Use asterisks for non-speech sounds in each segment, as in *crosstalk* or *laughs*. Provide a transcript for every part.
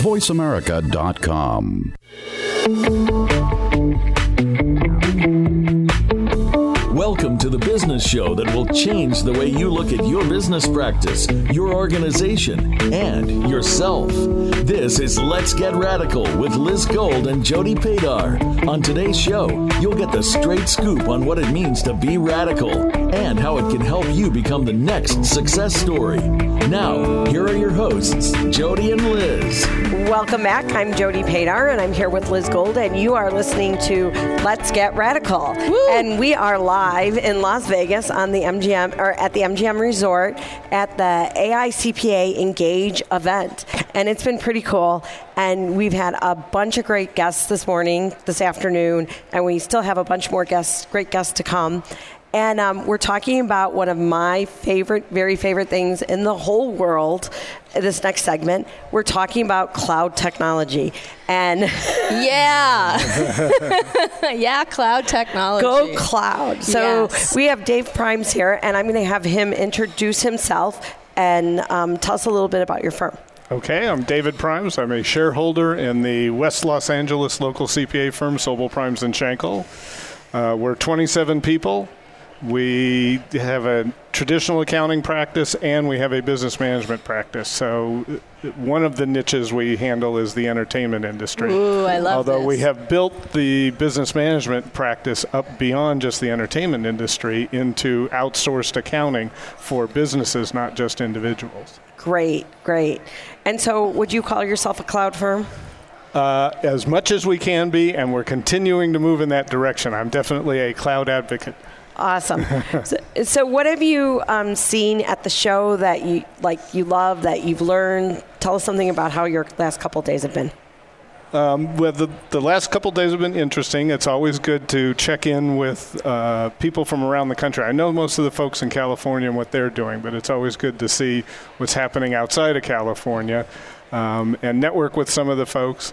VoiceAmerica.com. Welcome to the business show that will change the way you look at your business practice, your organization, and yourself. This is Let's Get Radical with Liz Gold and Jody Padar. On today's show, you'll get the straight scoop on what it means to be radical and how it can help you become the next success story. Now, here are your hosts, Jody and Liz. Welcome back. I'm Jody Padar, and I'm here with Liz Gold, and you are listening to Let's Get Radical. Woo. And we are live in Las Vegas on the MGM or at the MGM Resort at the AICPA Engage event, and it's been pretty cool. And we've had a bunch of great guests this morning, this afternoon, and we still have a bunch more guests, great guests to come. And um, we're talking about one of my favorite, very favorite things in the whole world. This next segment, we're talking about cloud technology. And *laughs* Yeah. *laughs* yeah, cloud technology. go cloud. So Yes. we have Dave Primes here, and I'm going to have him introduce himself and um, tell us a little bit about your firm. Okay, I'm David Primes. I'm a shareholder in the West Los Angeles local CPA firm, Sobel Primes and Schenkel. Uh, we're 27 people. We have a traditional accounting practice and we have a business management practice. So, one of the niches we handle is the entertainment industry. Ooh, I love Although we have built the business management practice up beyond just the entertainment industry into outsourced accounting for businesses, not just individuals. Great, great. And so, would you call yourself a cloud firm? Uh, as much as we can be, and we're continuing to move in that direction. I'm definitely a cloud advocate. Awesome. so, so, what have you um, seen at the show that you like? You love that you've learned. Tell us something about how your last couple days have been. Well, the, the last couple days have been interesting. It's always good to check in with uh, people from around the country. I know most of the folks in California and what they're doing, but it's always good to see what's happening outside of California um, and network with some of the folks.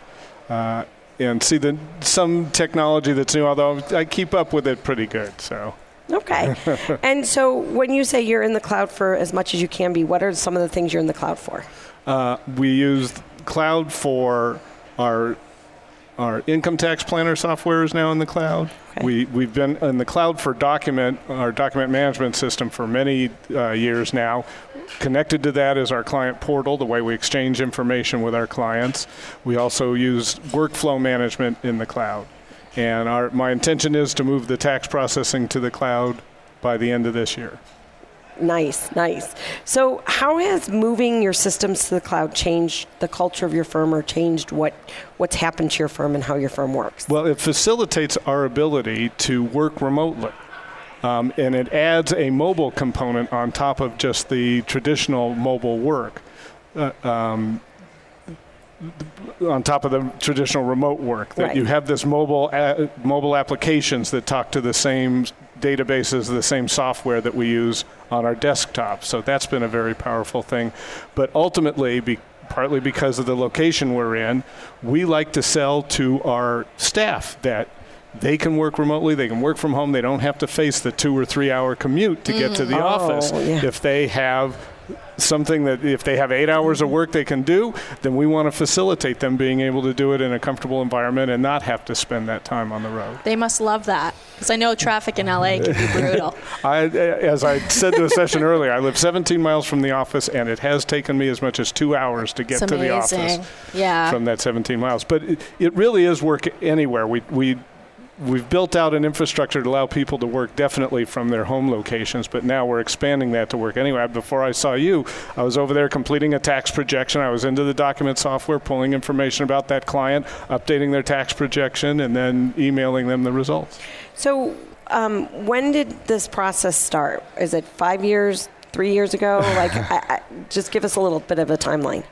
Uh, and see the some technology that's new, although I keep up with it pretty good. So Okay. *laughs* and so, when you say you're in the cloud for as much as you can be, what are some of the things you're in the cloud for? Uh, we use cloud for our our income tax planner software is now in the cloud. Okay. We we've been in the cloud for document our document management system for many uh, years now. Connected to that is our client portal, the way we exchange information with our clients. We also use workflow management in the cloud, and our my intention is to move the tax processing to the cloud by the end of this year. Nice, nice. So, how has moving your systems to the cloud changed the culture of your firm, or changed what what's happened to your firm and how your firm works? Well, it facilitates our ability to work remotely. Um, and it adds a mobile component on top of just the traditional mobile work, uh, um, on top of the traditional remote work. That Right. you have this mobile a- mobile applications that talk to the same databases, the same software that we use on our desktop. So that's been a very powerful thing. But ultimately, be, partly because of the location we're in, we like to sell to our staff that they can work remotely, they can work from home, they don't have to face the two or three hour commute to get to the mm-hmm. office. Oh, yeah. If they have something that if they have eight hours of work they can do, then we want to facilitate them being able to do it in a comfortable environment and not have to spend that time on the road. They must love that because I know traffic in LA can be brutal. *laughs* I, as I said to a session earlier, I live 17 miles from the office, and it has taken me as much as two hours to get to the office Yeah. from that 17 miles. But it, it really is work anywhere. We we we've built out an infrastructure to allow people to work definitely from their home locations, but now we're expanding that to work anywhere. Before I saw you, I was over there completing a tax projection. I was into the document software, pulling information about that client, updating their tax projection, and then emailing them the results. So, um, when did this process start? Is it five years, three years ago? *laughs* Like, I, I, just give us a little bit of a timeline.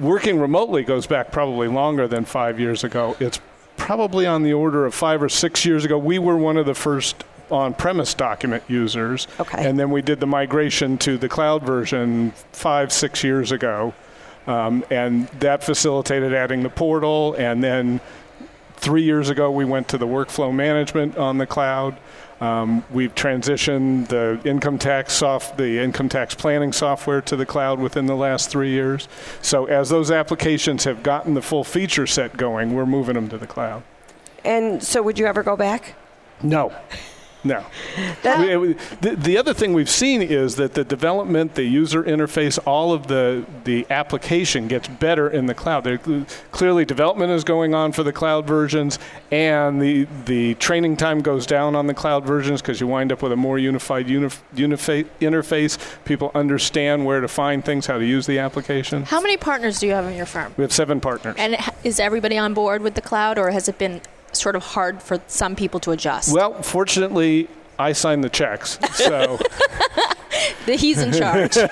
working remotely goes back probably longer than five years ago. It's probably on the order of five or six years ago. We were one of the first on premise document users. Okay. And then we did the migration to the cloud version five, six years ago. Um, and that facilitated adding the portal and then three years ago, we went to the workflow management on the cloud. Um, we've transitioned the income tax soft, the income tax planning software to the cloud within the last three years. So as those applications have gotten the full feature set going, we're moving them to the cloud. And so, would you ever go back? No. No. We- the, the other thing we've seen is that the development, the user interface, all of the the application gets better in the cloud. There, clearly, development is going on for the cloud versions, and the the training time goes down on the cloud versions because you wind up with a more unified unif- unifa- interface. People understand where to find things, how to use the application. How many partners do you have in your firm? We have seven partners. And is everybody on board with the cloud, or has it been sort of hard for some people to adjust? well, fortunately, I sign the checks, so. *laughs* He's in charge. *laughs*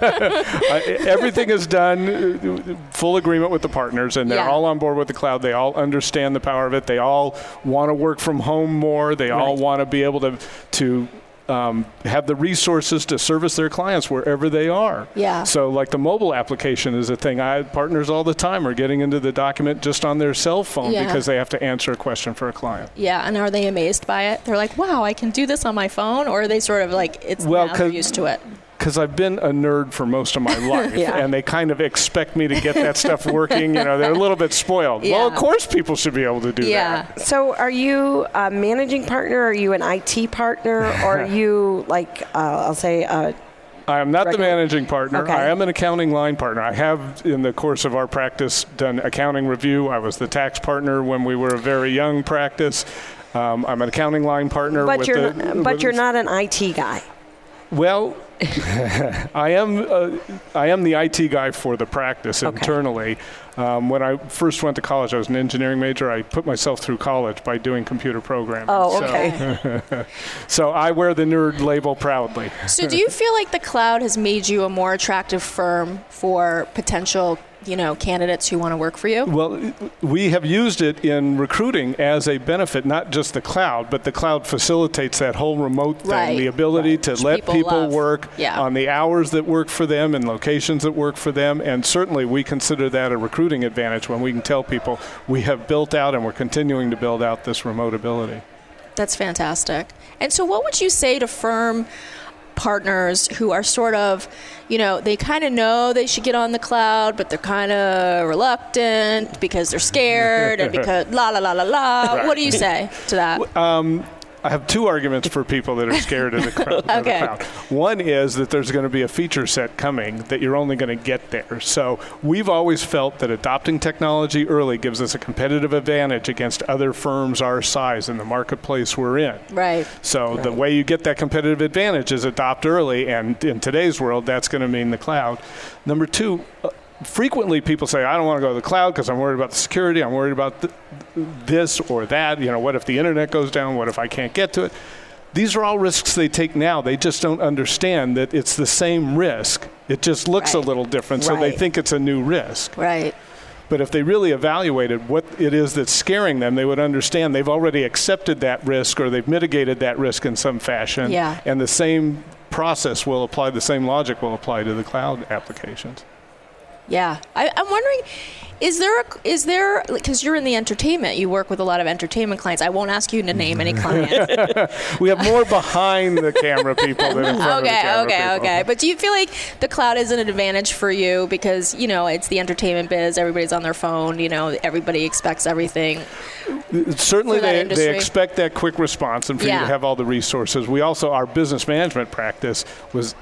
I- everything is done uh, full agreement with the partners and they're Yeah. all on board with the cloud they all understand the power of it they all want to work from home more they all want to be able to to um, have the resources to service their clients wherever they are. Yeah. So, like the mobile application is a thing. I partners all the time are getting into the document just on their cell phone Yeah. because they have to answer a question for a client. yeah, and are they amazed by it? They're like, "Wow, I can do this on my phone," or are they sort of like, "It's Well, now used to it." Because I've been a nerd for most of my *laughs* life, Yeah. and they kind of expect me to get that stuff working. You know, they're a little bit spoiled. Well, of course, people should be able to do Yeah. that. So, are you a managing partner? Are you an IT partner? Or are you like, uh, I'll say, uh, I am not the managing partner. Okay. I am an accounting line partner. I have, in the course of our practice, done accounting review. I was the tax partner when we were a very young practice. Um, I'm an accounting line partner. but with you're the, not, but with- you're not an IT guy. Well, *laughs* I am uh, I am the IT guy for the practice Okay. internally. Um, when I first went to college, I was an engineering major. I put myself through college by doing computer programming. Oh, So- okay. *laughs* So, I wear the nerd label proudly. So, do you feel like the cloud has made you a more attractive firm for potential, you know, candidates who want to work for you? Well, we have used it in recruiting as a benefit, not just the cloud, but the cloud facilitates that whole remote thing, Right. the ability to Which let people people, work Yeah. on the hours that work for them and locations that work for them. And certainly we consider that a recruiting advantage when we can tell people we have built out and we're continuing to build out this remote ability. That's fantastic. And so, what would you say to firm partners who are sort of, you know, they kind of know they should get on the cloud, but they're kind of reluctant because they're scared and *laughs* because la la la la la. What do you say to that? Um, I have two arguments for people that are scared of the, cr- of the *laughs* Okay. cloud. One is that there's going to be a feature set coming that you're only going to get there. So we've always felt that adopting technology early gives us a competitive advantage against other firms our size in the marketplace we're in. Right. So the way you get that competitive advantage is adopt early, and in today's world, that's going to mean the cloud. Number two, uh, frequently people say, "I don't want to go to the cloud because I'm worried about the security. I'm worried about th- this or that. You know, what if the internet goes down? What if I can't get to it?" These are all risks they take now. They just don't understand that it's the same risk. It just looks a little different, so they think it's a new risk. Right. But if they really evaluated what it is that's scaring them, they would understand they've already accepted that risk or they've mitigated that risk in some fashion. Yeah. And the same process will apply, the same logic will apply to the cloud applications. Yeah, I, I'm wondering, is there a, is there because you're in the entertainment, you work with a lot of entertainment clients. I won't ask you to name any clients. *laughs* We have more behind the camera people than in front of the okay, camera okay, people. okay. But do you feel like the cloud is an advantage for you because you know it's the entertainment biz? Everybody's on their phone. You know, everybody expects everything. Certainly, they, industry. they expect that quick response and for you to have all the resources. We also, our business management practice was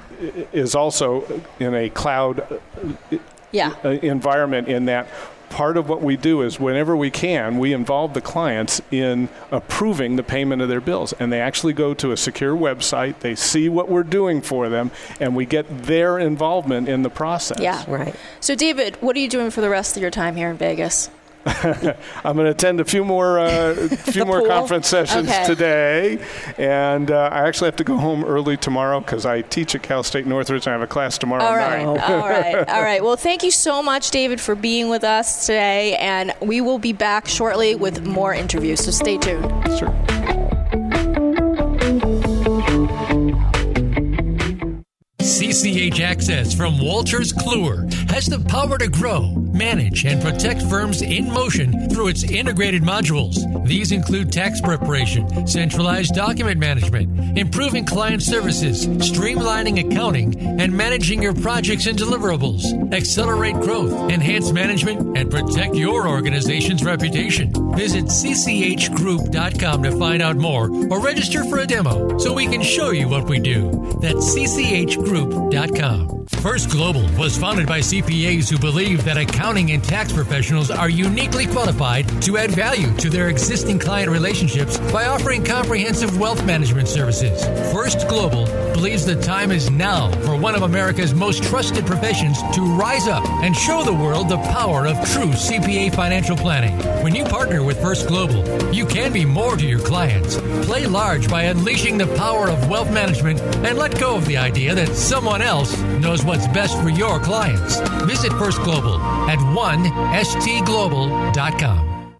is also in a cloud uh, Yeah. uh, environment in that part of what we do is whenever we can, we involve the clients in approving the payment of their bills. And they actually go to a secure website, they see what we're doing for them, and we get their involvement in the process. Yeah. Right. So, David, what are you doing for the rest of your time here in Vegas? *laughs* I'm going to attend a few more, uh, *laughs* few more pool? conference sessions Okay. today, and uh, I actually have to go home early tomorrow because I teach at Cal State Northridge and I have a class tomorrow All right, night. all right, *laughs* all right. Well, thank you so much, David, for being with us today, and we will be back shortly with more interviews. So stay tuned. Sure. CCH Axcess from Wolters Kluwer has the power to grow, manage, and protect firms in motion through its integrated modules. These include tax preparation, centralized document management, improving client services, streamlining accounting, and managing your projects and deliverables. Accelerate growth, enhance management, and protect your organization's reputation. Visit cchgroup.com to find out more or register for a demo so we can show you what we do. That's cchgroup.com. First Global was founded by CPAs who believe that accounting and tax professionals are uniquely qualified to add value to their existing client relationships by offering comprehensive wealth management services. First Global believes the time is now for one of America's most trusted professions to rise up and show the world the power of true CPA financial planning. When you partner with First Global, you can be more to your clients. Play large by unleashing the power of wealth management and let go of the idea that someone else knows what's best for your clients. Visit First Global at 1stglobal.com.